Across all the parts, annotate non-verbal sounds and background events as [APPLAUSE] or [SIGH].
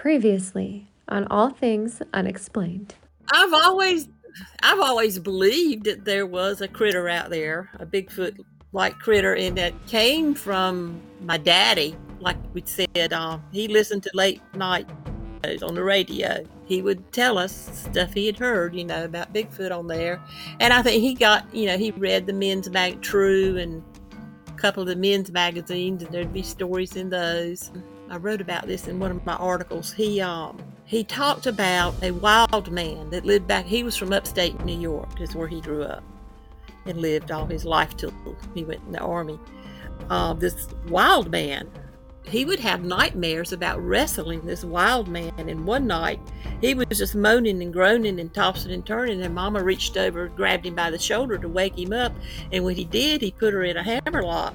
Previously on All Things Unexplained. I've always I've always believed that there was a critter out there, a Bigfoot like critter, and that came from my daddy. Like we said, um, he listened to late night on the radio. He would tell us stuff he had heard, you know, about Bigfoot on there. And I think he got, you know, he read the men's mag True and a couple of the men's magazines, and there'd be stories in those. I wrote about this in one of my articles. He um he talked about a wild man that lived back. He was from upstate New York, is where he grew up and lived all his life till he went in the army. Uh, this wild man, he would have nightmares about wrestling this wild man. And one night, he was just moaning and groaning and tossing and turning. And Mama reached over, grabbed him by the shoulder to wake him up. And when he did, he put her in a hammerlock.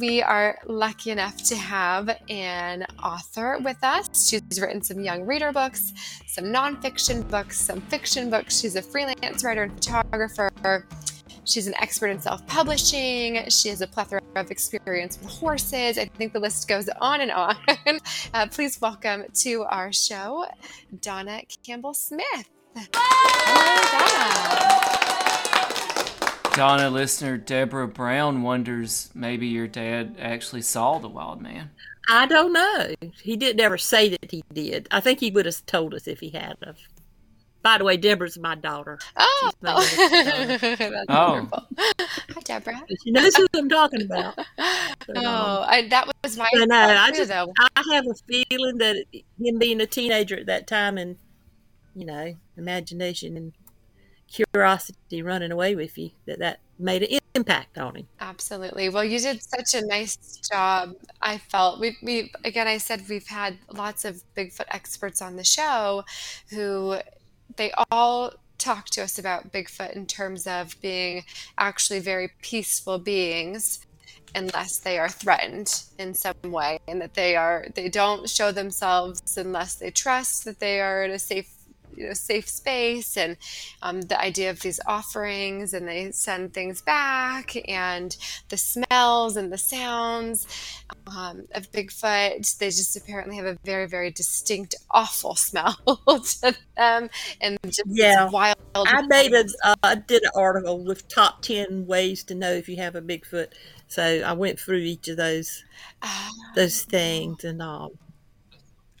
We are lucky enough to have an author with us. She's written some young reader books, some nonfiction books, some fiction books. She's a freelance writer and photographer. She's an expert in self publishing. She has a plethora of experience with horses. I think the list goes on and on. [LAUGHS] uh, please welcome to our show Donna Campbell Smith. Hello, Donna. Donna listener Deborah Brown wonders maybe your dad actually saw the wild man. I don't know. He didn't ever say that he did. I think he would have told us if he had. Have. By the way, Deborah's my daughter. Oh, She's my daughter. [LAUGHS] Oh. Hi, Deborah. She knows who I'm talking about. But, [LAUGHS] Oh, I, that was my But no, I just though. I have a feeling that him being a teenager at that time and you know imagination and curiosity running away with you that that made an impact on him. Absolutely. Well, you did such a nice job. I felt we we again. I said we've had lots of Bigfoot experts on the show, who they all talk to us about Bigfoot in terms of being actually very peaceful beings unless they are threatened in some way and that they are they don't show themselves unless they trust that they are in a safe you know safe space and um, the idea of these offerings and they send things back and the smells and the sounds um, of bigfoot they just apparently have a very very distinct awful smell [LAUGHS] to them and just Yeah. wild I made a uh, I did an article with top ten ways to know if you have a Bigfoot. So I went through each of those Ah, those things and um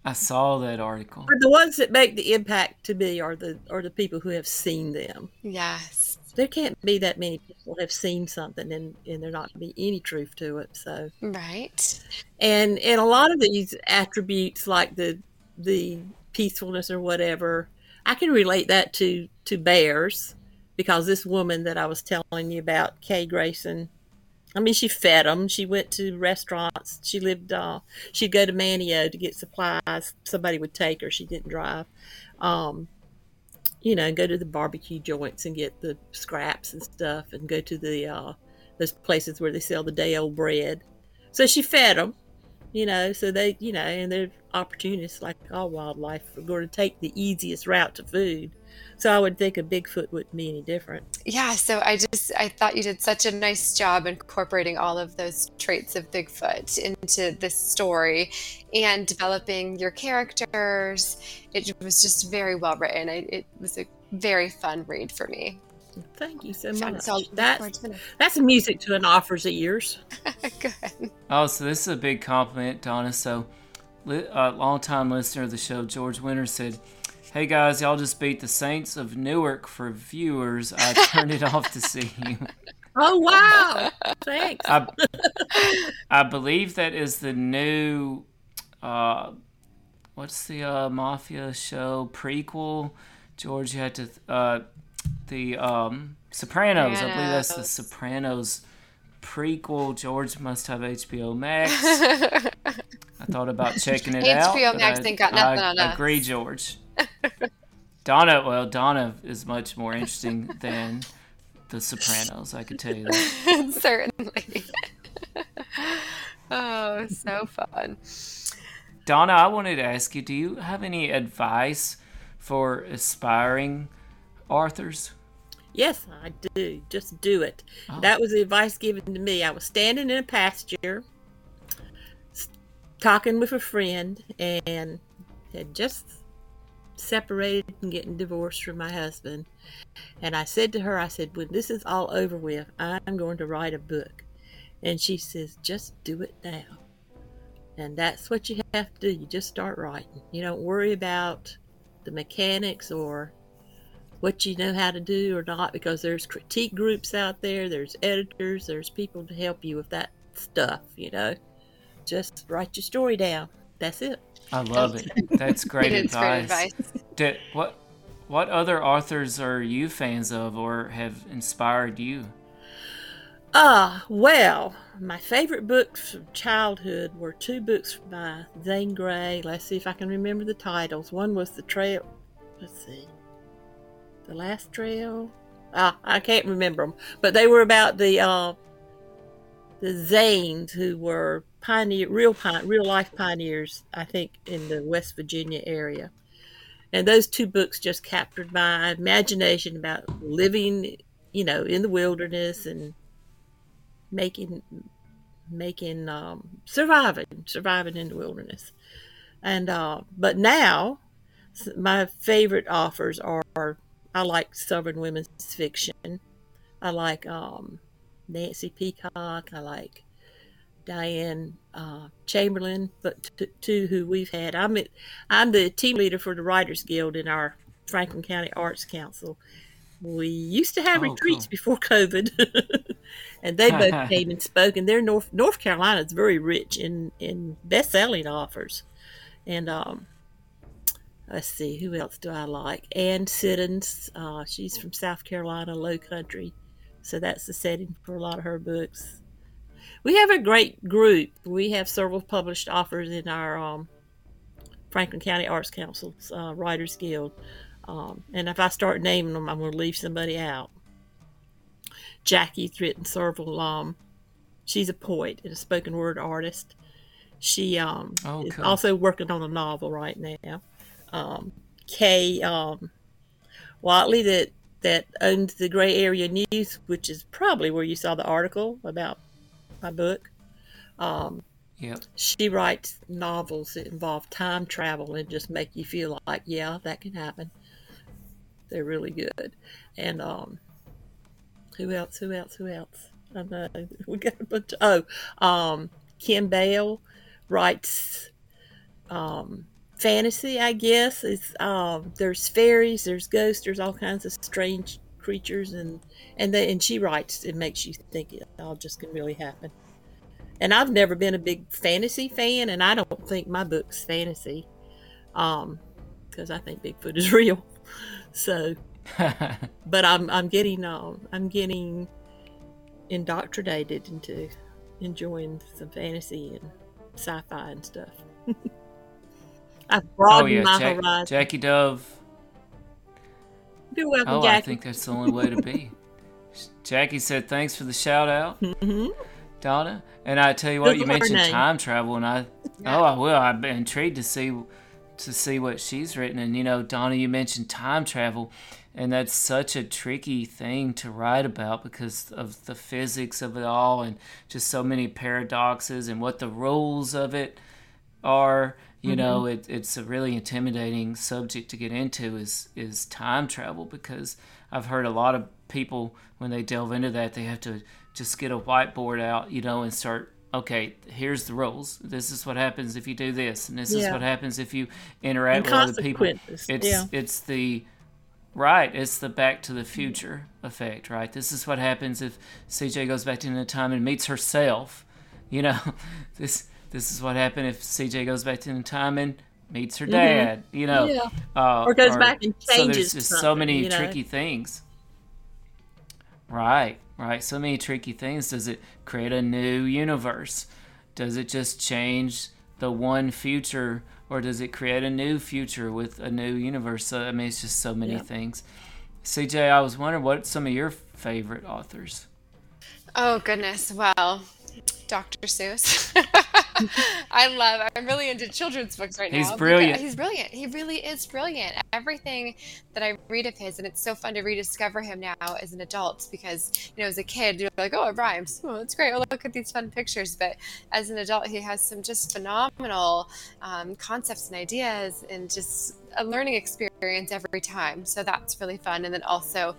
I saw that article. but the ones that make the impact to me are the are the people who have seen them. yes There can't be that many people have seen something and, and there not be any truth to it. So right and and a lot of these attributes like the the peacefulness or whatever i can relate that to to bears because this woman that i was telling you about kay grayson i mean she fed them she went to restaurants. She lived uh she'd go to manio to get supplies. Somebody would take her. She didn't drive. Um you know go to the barbecue joints and get the scraps and stuff and go to the uh those places where they sell the day old bread. So she fed them you know so they you know and they're opportunists like all wildlife. Are going to take the easiest route to food so i would think a bigfoot wouldn't be any different Yeah, so I just I thought you did such a nice job incorporating all of those traits of Bigfoot into this story and developing your characters. It was just very well written. I, it was a very fun read for me. thank you so Fun. much So that's forward to the that's music to an offer's ears [LAUGHS] next- Good. Oh, so this is a big compliment, Donna. So, li- uh, longtime listener of the show, George Winter said, "Hey guys, y'all just beat the Saints of Newark for viewers. I [LAUGHS] turned it off to see you. oh wow thanks I, I believe that is the new, uh, what's the uh, mafia show prequel? George, you had to uh, the um, Sopranos. I believe that's the Sopranos prequel. George must have HBO Max. [LAUGHS] I thought about checking it out. HBO Max I, ain't got nothing I on us. agree, George. [LAUGHS] Donna, well, Donna is much more interesting than the Sopranos. I could tell you that. [LAUGHS] Certainly. [LAUGHS] oh, so fun. Donna, I wanted to ask you: Do you have any advice for aspiring authors? Yes, I do. Just do it. Oh. That was the advice given to me. I was standing in a pasture, talking with a friend, and had just separated and getting divorced from my husband. And I said to her, I said, when this is all over with, I'm going to write a book. And she says, just do it now. And that's what you have to do. You just start writing. You don't worry about the mechanics or what you know how to do or not because there's critique groups out there, there's editors, there's people to help you with that stuff, you know. Just write your story down. That's it. I love it. That's [LAUGHS] great It is great advice. advice. Did, what what other authors are you fans of or have inspired you? Ah, well, my favorite books from childhood were two books by Zane Grey. Let's see if I can remember the titles. One was The Trail. Let's see. The Last Trail. Ah, I can't remember them, but they were about the uh, the Zanes who were pioneer, real pine, real life pioneers. I think in the West Virginia area, and those two books just captured my imagination about living, you know, in the wilderness and making making um, surviving surviving in the wilderness. And uh, but now my favorite authors are i like southern women's fiction. I like um, nancy peacock. I like diane uh, chamberlain but t- two who we've had i'm it, i'm the team leader for the writers guild in our franklin county arts council we used to have Oh, retreats cool. before covid [LAUGHS] and they both [LAUGHS] came and spoke. And they're North North Carolina is very rich in in best selling offers. And um, let's see, who else do I like? Anne Siddons, uh, she's from South Carolina, Low Country, so that's the setting for a lot of her books. We have a great group. We have several published authors in our um, Franklin County Arts Council's uh, Writers Guild. Um, and if I start naming them, I'm going to leave somebody out. Jackie Thritton Serval. Um, she's a poet and a spoken word artist. She um, Oh, is also working on a novel right now. Um, Kay um, Watley, that that owns the Gray Area News, which is probably where you saw the article about my book. Um, Yep. she writes novels that involve time travel and just make you feel like, yeah, that can happen. They're really good. And um, who else? Who else? Who else? I know [LAUGHS] we got a bunch. oh, um, Kim Bale writes um, fantasy. I guess it's um, there's fairies, there's ghosts, there's all kinds of strange creatures, and and then and she writes. It makes you think it all just can really happen. And I've never been a big fantasy fan, and I don't think my book's fantasy, um, because I think Bigfoot is [LAUGHS] real. So, [LAUGHS] but I'm I'm getting um I'm getting indoctrinated into enjoying some fantasy and sci-fi and stuff. [LAUGHS] I've oh broadened yeah, my Jack- horizon. Jackie Dove. You're welcome, Oh, Jackie. I think that's the only way to be. [LAUGHS] Jackie said thanks for the shout out, hmm Donna. And I tell you what, you Google her mentioned time travel, and I oh I will. I've been intrigued to see to see what she's written. And you know, Donna, you mentioned time travel, and that's such a tricky thing to write about because of the physics of it all, and just so many paradoxes and what the rules of it are. You know, mm-hmm. it, it's a really intimidating subject to get into is is time travel because I've heard a lot of people when they delve into that they have to just get a whiteboard out, you know, and start. Okay, here's the rules. This is what happens if you do this, and this is what happens if you interact And with other people. It's yeah. it's the right. It's the Back to the Future effect, right? This is what happens if CJ goes back into time and meets herself. You know, [LAUGHS] this this is what happened if CJ goes back in time and meets her Mhm. dad. You know, Yeah. uh, Or goes back and changes. So changes there's just so many you know? tricky things. Right, right. So many tricky things. Does it create a new universe? Does it just change the one future, or does it create a new future with a new universe? So, I mean, it's just so many Yeah. things. CJ, I was wondering what some of your favorite authors. Oh goodness. Well, Dr. Seuss. [LAUGHS] I love. I'm really into children's books right He's now. because- brilliant. He's brilliant. He really is brilliant. Everything that I read of his, and it's so fun to rediscover him now as an adult because you know, as a kid, you're like, oh, it rhymes. Oh, it's great. Oh, look at these fun pictures. But as an adult, he has some just phenomenal um, concepts and ideas, and just a learning experience every time. So that's really fun. And then also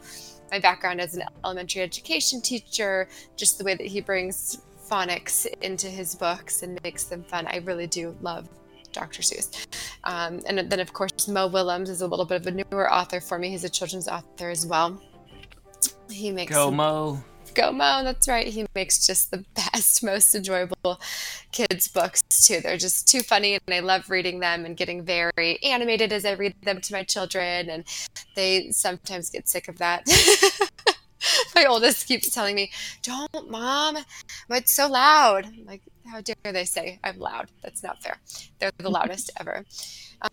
my background as an elementary education teacher, just the way that he brings phonics into his books and makes them fun. I really do love Dr. Seuss. Um, and then, of course, Mo Willems is a little bit of a newer author for me. He's a children's author as well. He makes Go Mo. Go Mo, that's right. He makes just the [LAUGHS] best, most enjoyable kids' books too. They're just too funny, and I love reading them and getting very animated as I read them to my children. And they sometimes get sick of that. [LAUGHS] [LAUGHS] my oldest keeps telling me, "Don't, mom, it's so loud." I'm like, how dare they say I'm loud? That's not fair. They're the [LAUGHS] loudest ever.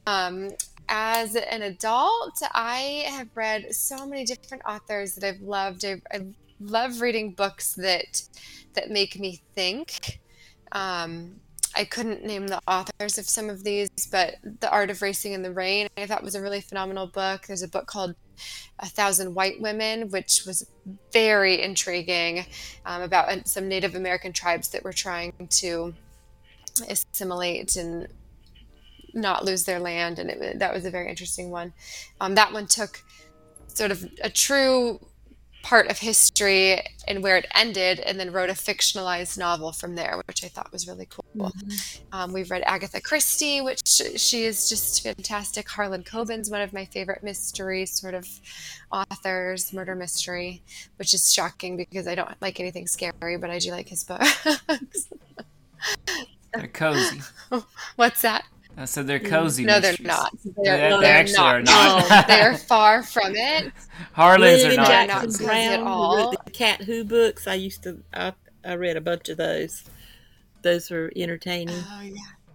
Um, as an adult, I have read so many different authors that I've loved. I, I love reading books that that make me think. Um, I couldn't name the authors of some of these, but The Art of Racing in the Rain, I thought was a really phenomenal book. There's a book called A Thousand White Women, which was very intriguing um, about uh, some Native American tribes that were trying to assimilate and not lose their land, and it, that was a very interesting one. Um, that one took sort of a true part of history and where it ended, and then wrote a fictionalized novel from there, which I thought was really cool. Um, we've read Agatha Christie, which she is just fantastic. Harlan Coben's one of my favorite mystery sort of authors, murder mystery, which is shocking because I don't like anything scary, but I do like his books. [LAUGHS] They're cozy. [LAUGHS] What's that? Uh, I said they're mm. cozy. No, they're not. They- They're, they they're actually not. are not. No, they are far from it. [LAUGHS] Harlan's are not. Jackson cozy Braun, at who all. wrote the Cat Who books. I used to, I, I read a bunch of those. Those were entertaining. Oh yeah.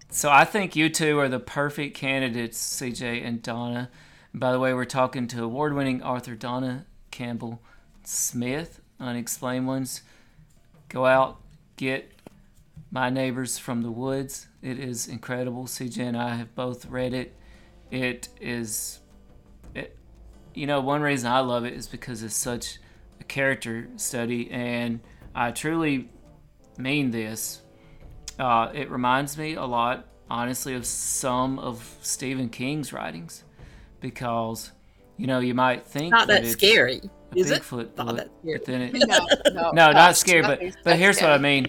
So I think you two are the perfect candidates, CJ and Donna. And by the way, we're talking to award-winning author Donna Campbell Smith, Unexplained Ones. Go out, get My Neighbors from the Woods. It is incredible. CJ and I have both read it. It is, it, you know, one reason I love it is because it's such a character study, and I truly mean this. Uh, it reminds me a lot, honestly, of some of Stephen King's writings, because you know you might think Not that it's scary, is it? Bigfoot Not book, that scary. but then it [LAUGHS] No, no, no, not gosh, scary, but but that here's what I mean.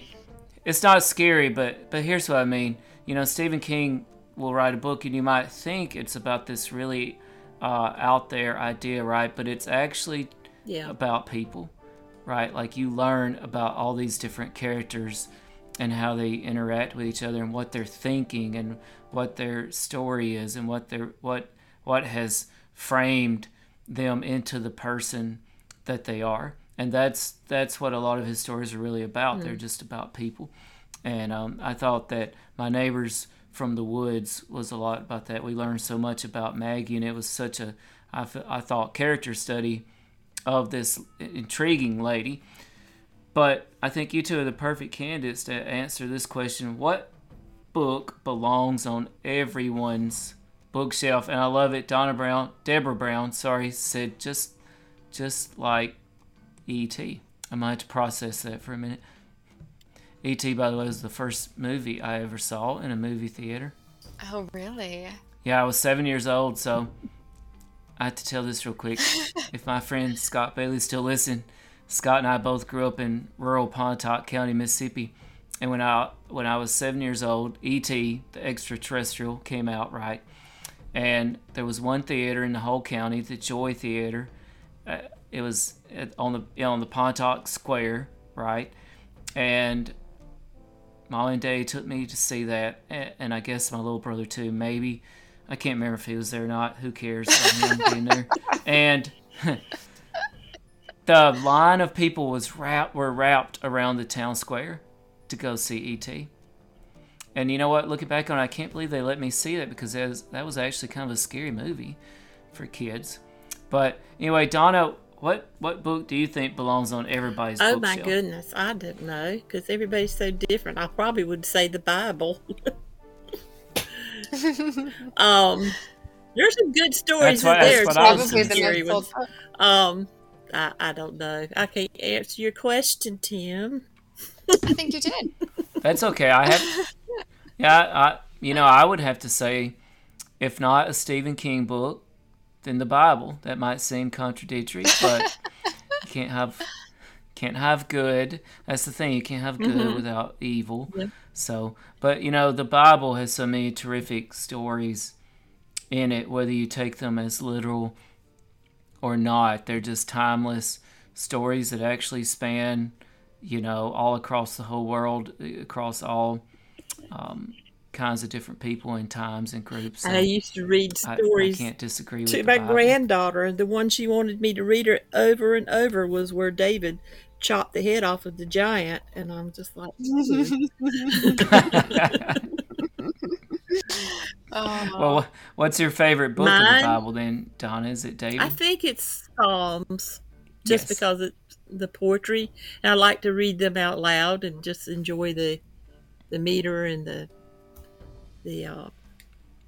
It's not scary, but but here's what I mean. You know, Stephen King will write a book, and you might think it's about this really uh, out there idea, right? But it's actually Yeah. about people, right? Like you learn about all these different characters and how they interact with each other and what they're thinking and what their story is and what their what what has framed them into the person that they are. And that's that's what a lot of his stories are really about. They're just about people. And um, I thought that my neighbors from the woods was a lot about that. We learned so much about Maggie, and it was such a I, f- I thought character study of this intriguing lady. But I think you two are the perfect candidates to answer this question. What book belongs on everyone's bookshelf? And I love it. Donna Brown, Deborah Brown, sorry, said just just like E.T. I might have to process that for a minute. E.T. by the way was the first movie I ever saw in a movie theater. Oh really? Yeah, I was seven years old, so I have to tell this real quick. [LAUGHS] if my friend Scott Bailey still listen, Scott and I both grew up in rural Pontotoc County, Mississippi. And when I when I was seven years old, E.T. the extraterrestrial came out right, and there was one theater in the whole county, the Joy Theater. Uh, it was at, on the on the Pontotoc Square, right, and Molly and Day took me to see that, and I guess my little brother too. Maybe I can't remember if he was there or not. Who cares about him being there? [LAUGHS] And [LAUGHS] the line of people was wrapped were wrapped around the town square to go see ET. And you know what? Looking back on it, I can't believe they let me see that because that was, that was actually kind of a scary movie for kids. But anyway, Donna, what what book do you think belongs on everybody's Oh my bookshelf? goodness, I don't know because everybody's so different. I probably would say the Bible. [LAUGHS] um, there's some good stories That's what- in that's there. what too, I was some Probably the scary ones. Um, I, I don't know. I can't answer your question, Tim. I think you did. [LAUGHS] That's okay. I have, [LAUGHS] yeah, I, you know, I would have to say, if not a Stephen King book, then the Bible. That might seem contradictory, but you can't have, can't have good. That's the thing. You can't have good Mhm. without evil. Yep. So, but you know, the Bible has so many terrific stories in it, whether you take them as literal or not. They're just timeless stories that actually span, you know, all across the whole world, across all um, kinds of different people and times and groups. So I used to read I- I stories can't disagree with to my Bible. granddaughter. The one she wanted me to read her over and over was where David chopped the head off of the giant, and I'm just like, Oh, [LAUGHS] well, what's your favorite book of Mine? the Bible then, Donna? Is it David? I think it's Psalms, just Yes. because it's the poetry, and I like to read them out loud and just enjoy the the meter and the the uh,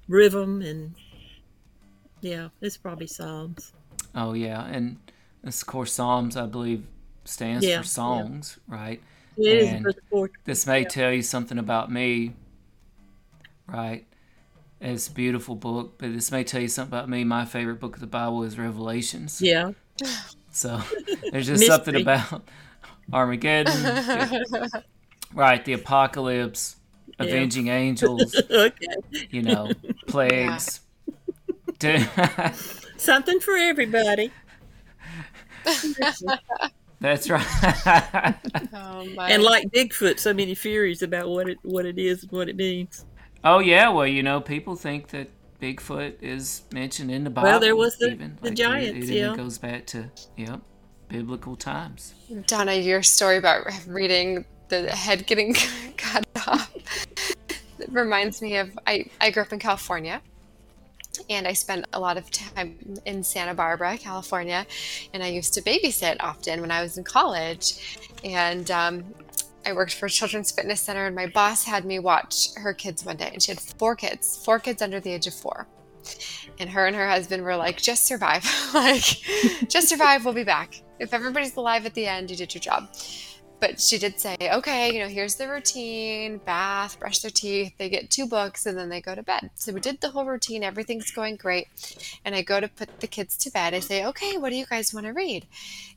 rhythm, and yeah, it's probably Psalms. Oh yeah, and of course Psalms I believe stands Yeah, yeah. for songs, right? It is And for the. This may tell you something about me, right? It's a beautiful book, but this may tell you something about me. My favorite book of the Bible is Revelations. Yeah, So [LAUGHS] there's just something about Armageddon, [LAUGHS] right? The apocalypse, Yeah. avenging angels, [LAUGHS] okay, you know, plagues. Dude, [LAUGHS] something for everybody. That's right. oh my. And like Bigfoot, so many theories about what it what it is and what it means. oh yeah, well you know people think that Bigfoot is mentioned in the Bible. Well, there was the- even. the Like, it- giants, It, yeah. even goes back to yep, biblical times. Donna, your story about reading the head getting [LAUGHS] cut off it reminds me of I, I grew up in California and I spent a lot of time in Santa Barbara, California, and I used to babysit often when I was in college. And um, I worked for a children's fitness center, and my boss had me watch her kids one day, and she had four kids, four kids under the age of four. And her and her husband were like, just survive. [LAUGHS] like, just survive, we'll be back. If everybody's alive at the end, you did your job. But she did say, okay, you know, here's the routine bath, brush their teeth. They get two books and then they go to bed. So we did the whole routine. Everything's going great. And I go to put the kids to bed. I say, okay, what do you guys want to read?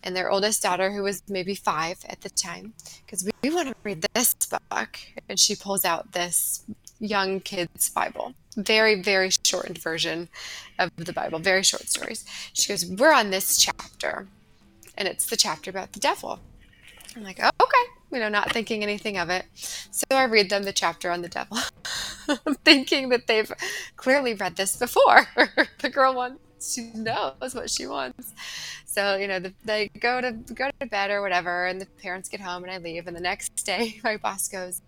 And their oldest daughter, who was maybe five at the time, because we, we want to read this book. And she pulls out this young kids' Bible. Very, very shortened version of the Bible, very short stories. She goes, We're on this chapter. And it's the chapter about the devil. I'm like, oh, okay. You know, not thinking anything of it. So I read them the chapter on the devil, [LAUGHS] thinking that they've clearly read this before. [LAUGHS] the girl wants, she knows what she wants. So, you know, the, they go to go to bed or whatever, and the parents get home, and I leave. And the next day, [LAUGHS] my boss goes,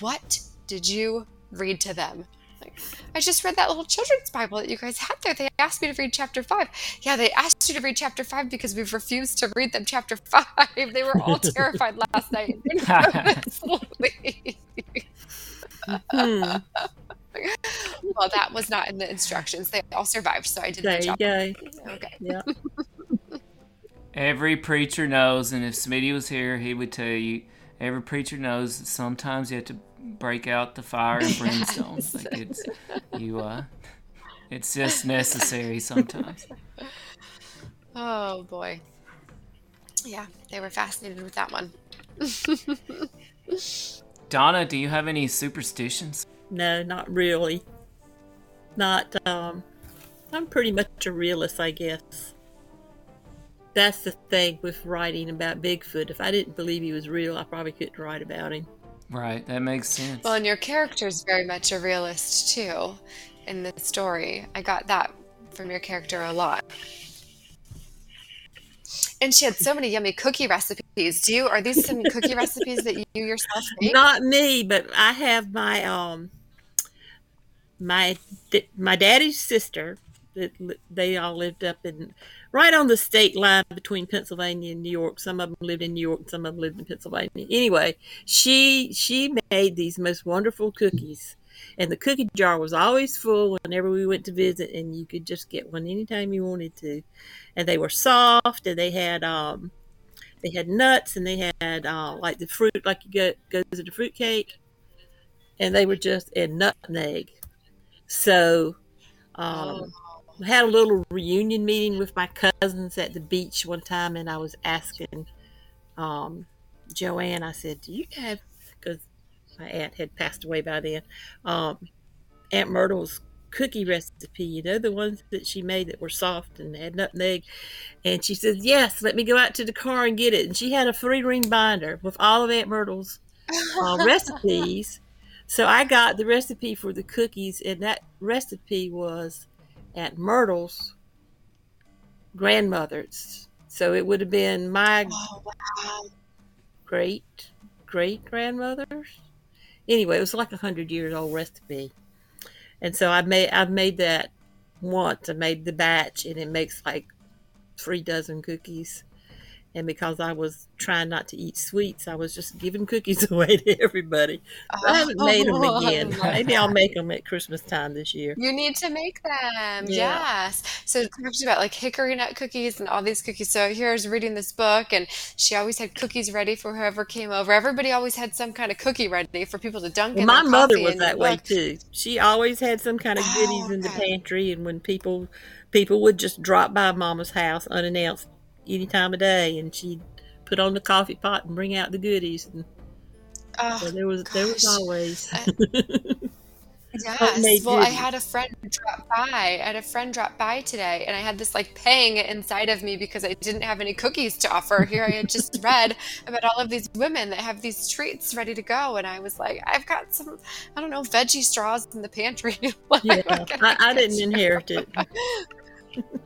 What did you read to them? Like, I just read that little children's Bible that you guys had there. They asked me to read chapter five. Yeah, they asked you to read chapter five because we've refused to read them chapter five. They were all [LAUGHS] terrified last night. [LAUGHS] and didn't go to sleep. Hmm, well, that was not in the instructions. They all survived, so I did my there you job. go. Okay. Yeah. Every preacher knows, and if Smitty was here, he would tell you. Every preacher knows that sometimes you have to break out the fire and [LAUGHS] brimstone. Yes. Like it's you. Uh, it's just necessary sometimes. Oh boy. Yeah, they were fascinated with that one. [LAUGHS] Donna, do you have any superstitions? No, not really. Not, um, I'm pretty much a realist, I guess. That's the thing with writing about Bigfoot. If I didn't believe he was real, I probably couldn't write about him. Right, that makes sense. Well, and your character is very much a realist too. in the story. I got that from your character a lot. And she had so many yummy cookie recipes. Do you are these some cookie [LAUGHS] recipes that you yourself make? Not me, but I have my um my my daddy's sister. That they all lived up in right on the state line between Pennsylvania and New York. Some of them lived in New York, some of them lived in Pennsylvania. Anyway, she she made these most wonderful cookies, and the cookie jar was always full whenever we went to visit, and you could just get one anytime you wanted to. And they were soft, and they had um they had nuts, and they had uh, like the fruit, like you go goes to the fruit cake, and they were just and nutmeg. So. Um, I had a little reunion meeting with my cousins at the beach one time, and I was asking um, Joanne. I said, "Do you have?" Because my aunt had passed away by then. Um, aunt Myrtle's cookie recipe, you know, the ones that she made that were soft and had nutmeg. And she says, Yes, let me go out to the car and get it. And she had a three ring binder with all of Aunt Myrtle's uh, [LAUGHS] recipes. So I got the recipe for the cookies, and that recipe was at Myrtle's grandmother's. So it would have been my Oh, wow. great great grandmother's. Anyway, it was like a hundred years old recipe, and so I made I've made that once. I made the batch, and it makes like three dozen cookies. And because I was trying not to eat sweets, I was just giving cookies [LAUGHS] away to everybody. I haven't oh. made them Oh, again. [LAUGHS] Maybe I'll make them at Christmas time this year. You need to make them. Yeah. Yes. So it talks about like hickory nut cookies and all these cookies. So here I was reading this book and she always had cookies ready for whoever came over. Everybody always had some kind of cookie ready for people to dunk Well, in my mother was that way book. too. She always had some kind of goodies Oh, in the oh. pantry, and when people people would just drop by Mama's house unannounced any time of day, and she'd put on the coffee pot and bring out the goodies. And ah, so Oh, there was there was always I- [LAUGHS] Yes. Well, I had a friend drop by. I had a friend drop by today, and I had this like pang inside of me because I didn't have any cookies to offer. Here I had just [LAUGHS] read about all of these women that have these treats ready to go, and I was like, I've got some, I don't know, veggie straws in the pantry. [LAUGHS] like, Yeah, what I, I didn't inherit it.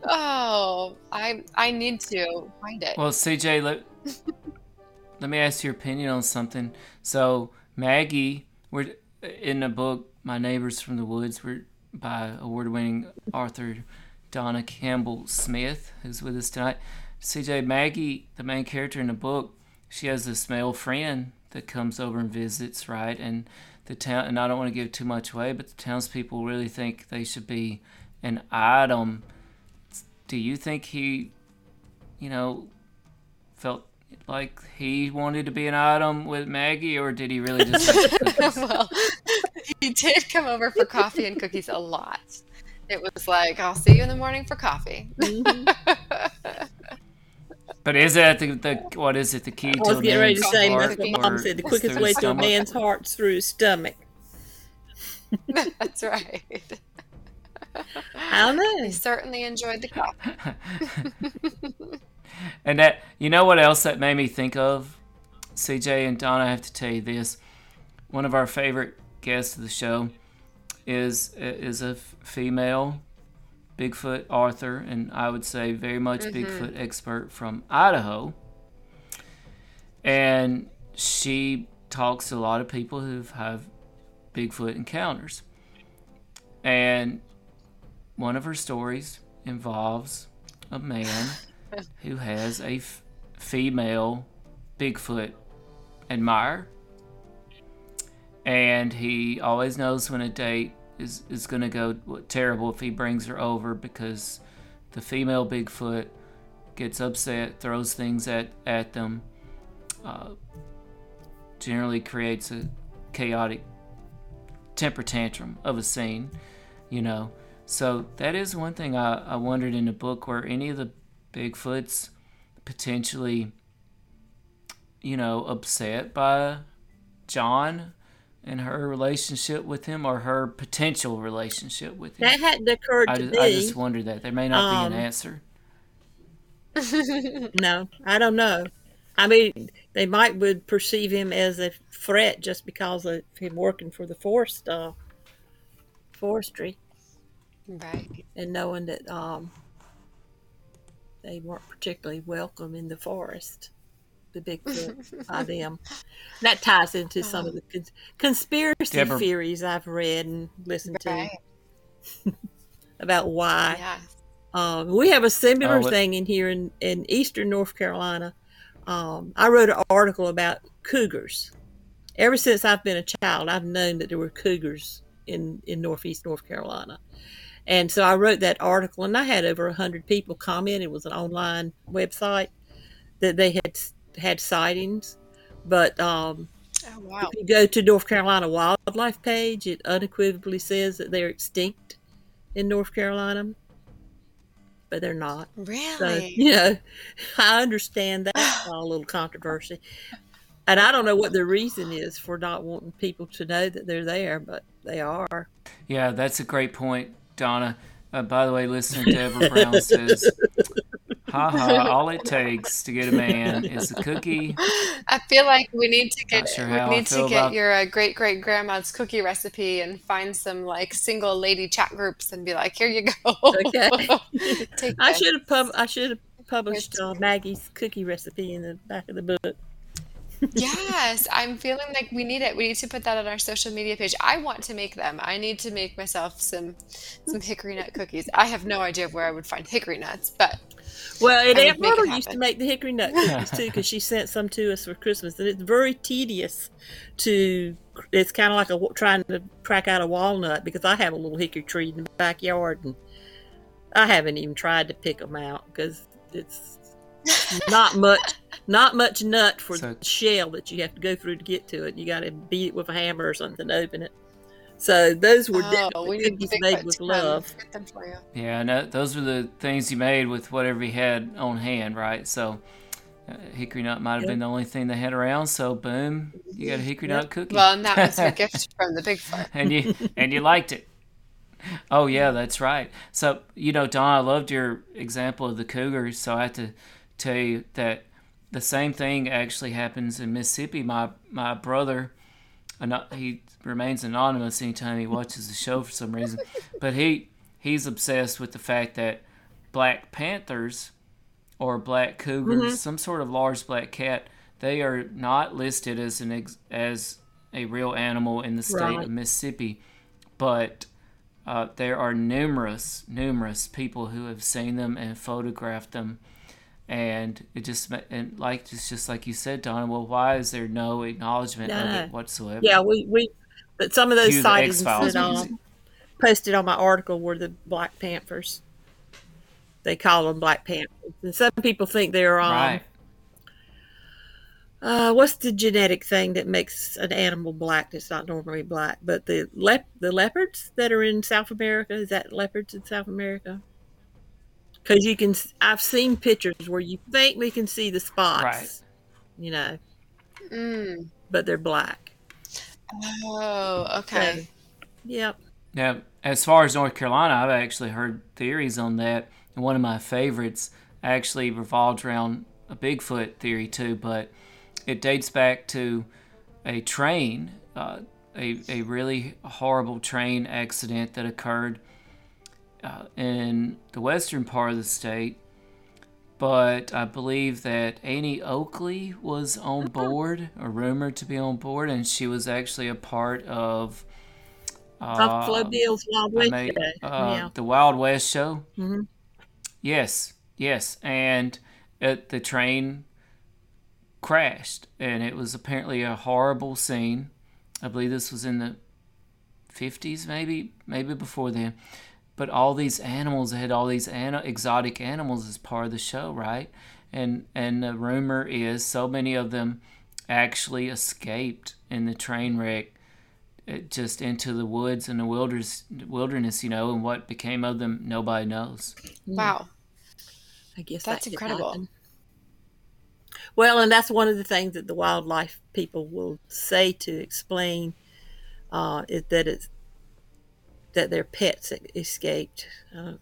Oh, I I need to find it. Well, CJ, let, [LAUGHS] let me ask your opinion on something. So, Maggie, we're in the book My Neighbors from the Woods, we're by award-winning author Donna Campbell Smith, who's with us tonight. CJ, Maggie, the main character in the book, she has this male friend that comes over and visits, right? And the town, and I don't want to give too much away, but the townspeople really think they should be an item. Do you think he, you know, felt like he wanted to be an item with Maggie, or did he really just [LAUGHS] like [LAUGHS] well, he did come over for coffee and cookies a lot. It was like, I'll see you in the morning for coffee. [LAUGHS] But is that the, the what is it the key I to was a getting ready to say, heart, that's what Mom said. The quickest way the to a stomach? man's heart's through his stomach. That's right. [LAUGHS] I don't know. I certainly enjoyed the coffee. [LAUGHS] And that you know what else that made me think of, CJ and Donna. I have to tell you this. One of our favorite guests of the show is is a female Bigfoot author, and I would say very much mm-hmm. Bigfoot expert from Idaho. And she talks to a lot of people who have Bigfoot encounters. And one of her stories involves a man [LAUGHS] who has a f- female Bigfoot admirer. And he always knows when a date is, is going to go terrible if he brings her over because the female Bigfoot gets upset, throws things at, at them, uh, generally creates a chaotic temper tantrum of a scene, you know. So that is one thing I, I wondered in the book where any of the Bigfoots potentially, you know, upset by John and her relationship with him or her potential relationship with him. That hadn't occurred I to just, me. I just wondered that. There may not Um, be an answer. [LAUGHS] No, I don't know. I mean, they might would perceive him as a threat just because of him working for the forest uh, forestry. Right. and knowing that um, they weren't particularly welcome in the forest, the Bigfoot [LAUGHS] by them. That ties into some of the cons- conspiracy Deborah- theories I've read and listened to [LAUGHS] about why. Yes. Um, we have a similar Oh, thing in here in, in eastern North Carolina. Um, I wrote an article about cougars. Ever since I've been a child, I've known that there were cougars in, in northeast North Carolina. And so I wrote that article, and I had over 100 people comment. It was an online website that they had had sightings. But um, Oh wow. if you go to North Carolina Wildlife page, it unequivocally says that they're extinct in North Carolina, but they're not. So, Really? [LAUGHS] you know, I understand that's [SIGHS] a little controversy. And I don't know what the reason is for not wanting people to know that they're there, but they are. Yeah, that's a great point, Donna. Uh, by the way, listen to Deborah Brown says, "Ha ha! All it takes to get a man is a cookie." I feel like we need to get sure we need to get your uh, great great grandma's cookie recipe and find some like single lady chat groups and be like, here you go. Okay. [LAUGHS] I should have pub- I should have published uh, Maggie's cookie recipe in the back of the book. Yes, I'm feeling like we need it. We need to put that on our social media page. I want to make them. I need to make myself some some hickory nut cookies. I have no idea where I would find hickory nuts, but Well, and I Aunt would Myrtle used to make the hickory nut cookies too, [LAUGHS] because she sent some to us for Christmas, and it's very tedious to. It's kind of like a trying to crack out a walnut because I have a little hickory tree in the backyard, and I haven't even tried to pick them out because it's not much, not much nut for So- the shell that you have to go through to get to it. You got to beat it with a hammer or something to open it. So those were oh, definitely we cookies made with love. Get them for you. Yeah, no, those were the things you made with whatever you had on hand, right? So, uh, hickory nut might have been the only thing they had around. So, boom, you got a hickory nut cookie. Well, and that was a [LAUGHS] gift from the Bigfoot. and you and you liked it. Oh yeah, that's right. So you know, Don, I loved your example of the cougars. So I have to tell you that the same thing actually happens in Mississippi. My my brother, he remains anonymous anytime he watches the show for some reason, [LAUGHS] but he he's obsessed with the fact that black panthers or black cougars, some sort of large black cat, they are not listed as an ex- as a real animal in the state Right. of Mississippi, but uh, there are numerous, numerous people who have seen them and photographed them, and it just and like it's just like you said, Donna. Well, why is there no acknowledgement of No. it whatsoever? Yeah, we, we but some of those Cue sightings that um, posted on my article were the Black Panthers. They call them Black Panthers, and some people think they're um, right. uh, what's the genetic thing that makes an animal black that's not normally black? But the lep- the leopards that are in South America is that leopards in South America? Because you can, I've seen pictures where you faintly can see the spots, Right. you know, Mm. but they're black. Oh, okay. Yep. Now, as far as North Carolina, I've actually heard theories on that, and one of my favorites actually revolved around a Bigfoot theory too. But it dates back to a train, uh, a a really horrible train accident that occurred uh, in the western part of the state. But I believe that Annie Oakley was on board, or rumored to be on board, and she was actually a part of. Buffalo uh, Bill's Wild West made, uh, yeah. the Wild West show. Mhm. Yes, yes, and it, the train crashed, and it was apparently a horrible scene. I believe this was in the fifties, maybe, maybe before then. But all these animals had all these ana- exotic animals as part of the show, right? And and the rumor is so many of them actually escaped in the train wreck it just into the woods and the wilderness, wilderness, you know, and what became of them, nobody knows. Wow. I guess That's that incredible. happen. Well, and that's one of the things that the wildlife people will say to explain uh, is that it's that their pets e- escaped. Uh,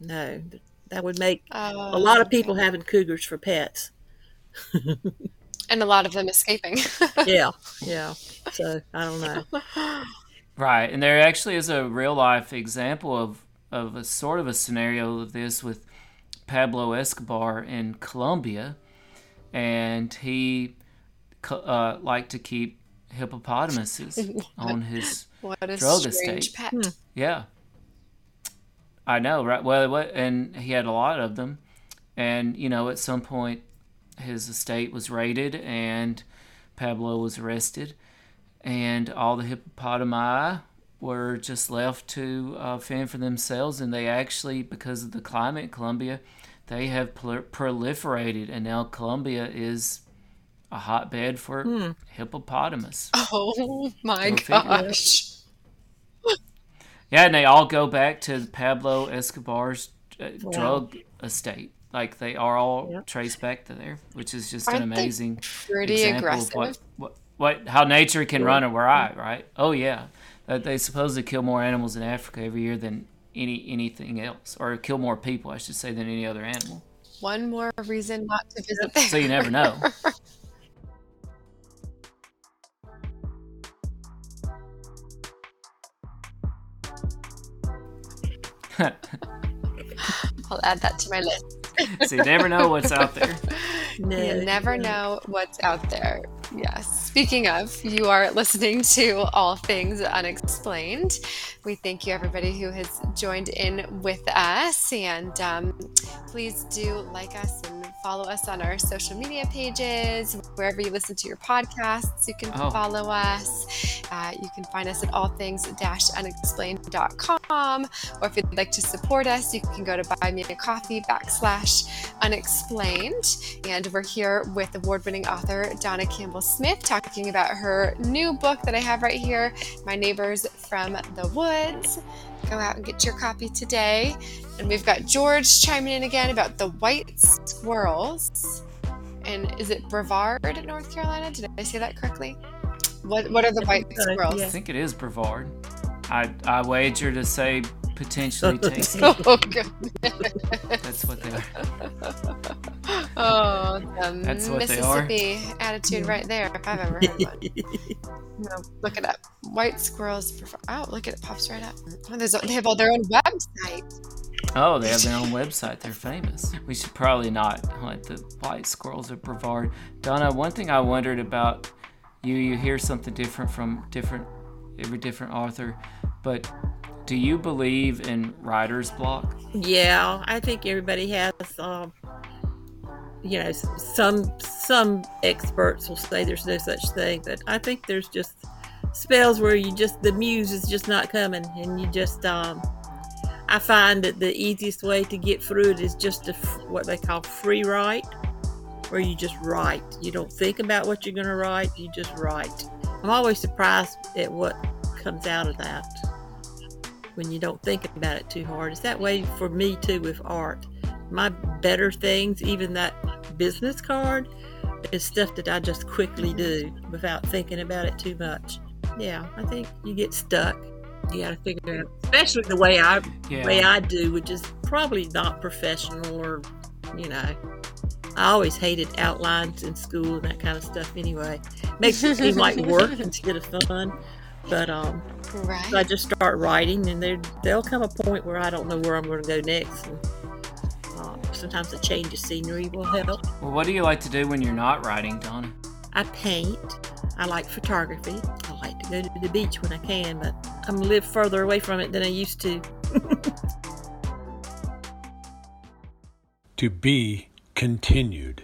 no, that would make a lot of people having cougars for pets. and a lot of them escaping. [LAUGHS] Yeah, [LAUGHS] yeah. So I don't know. [LAUGHS] Right, and there actually is a real life example of of a sort of a scenario of this with Pablo Escobar in Colombia, and he uh, liked to keep hippopotamuses on his What a drug strange estate. pet. Yeah. I know, right? Well, what, and he had a lot of them. And, you know, at some point, his estate was raided and Pablo was arrested. And all the hippopotami were just left to uh, fend for themselves. And they actually, because of the climate in Colombia, they have prol- proliferated. And now Colombia is a hotbed for hippopotamus. Oh my Go figure. gosh. Yeah, and they all go back to Pablo Escobar's uh, drug estate. Like they are all traced back to there, which is just an Aren't they amazing Pretty example aggressive. of what, what what how nature can run a riot, right? Oh yeah, uh, they supposedly kill more animals in Africa every year than any anything else, or kill more people, I should say, than any other animal. One more reason not to visit there. So you never know. [LAUGHS] [LAUGHS] I'll add that to my list. so you never know what's out there. [LAUGHS] No, You never know what's out there. Yes. Speaking of, you are listening to All Things Unexplained. We thank you, everybody who has joined in with us. And um, please do like us and follow us on our social media pages. Wherever you listen to your podcasts, you can Oh. follow us. Uh, you can find us at allthings-unexplained.com. Or if you'd like to support us, you can go to buy me a coffee backslash unexplained. And we're here with award winning author Donna Campbell Smith talking about her new book that I have right here, My Neighbors from the Woods. Go out and get your copy today. And we've got George chiming in again about the white squirrels. And is it Brevard, North Carolina? Did I say that correctly? What What are the white squirrels? I think it is Brevard. I I wager to say potentially [LAUGHS] tasty. Oh. That's what they are. [LAUGHS] Oh, the That's what they are. Mississippi attitude right there, if I've ever heard one. [LAUGHS] No, look it up. White squirrels. Prefer- oh, look at it. Pops right up. Oh, there's, they have all their own website. Oh, they have their own website. They're famous. We should probably not hunt the white squirrels of Brevard. Donna, one thing I wondered about you, you hear something different from different every different author, but do you believe in writer's block? Yeah, I think everybody has. Um, you know, some some experts will say there's no such thing, but I think there's just spells where you just the muse is just not coming, and you just. Um, I find that the easiest way to get through it is just to what they call free write, where you just write. You don't think about what you're going to write; you just write. I'm always surprised at what comes out of that when you don't think about it too hard. It's that way for me too with art. My better things, even that business card, is stuff that I just quickly do without thinking about it too much. Yeah, I think you get stuck. You got to figure out, especially the way I Yeah. way I do, which is probably not professional or, you know. I always hated outlines in school and that kind of stuff. Anyway, makes it seem like work [LAUGHS] instead of fun. But um, Right. so I just start writing, and there there'll come a point where I don't know where I'm going to go next. And, uh, sometimes a change of scenery will help. Well, what do you like to do when you're not writing, Donna? I paint. I like photography. I like to go to the beach when I can, but I'm a live further away from it than I used to. [LAUGHS] To be continued.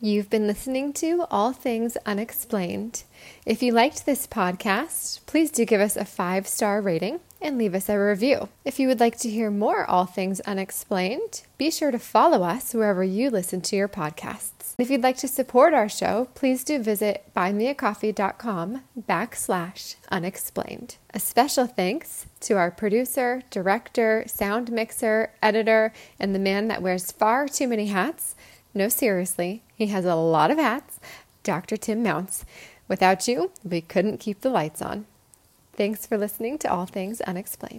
You've been listening to All Things Unexplained. If you liked this podcast, please do give us a five star rating and leave us a review. If you would like to hear more All Things Unexplained, be sure to follow us wherever you listen to your podcasts. If you'd like to support our show, please do visit buymeacoffee.com backslash unexplained. A special thanks to our producer, director, sound mixer, editor, and the man that wears far too many hats. No, seriously, he has a lot of hats. Dr. Tim Mounts. Without you, we couldn't keep the lights on. Thanks for listening to All Things Unexplained.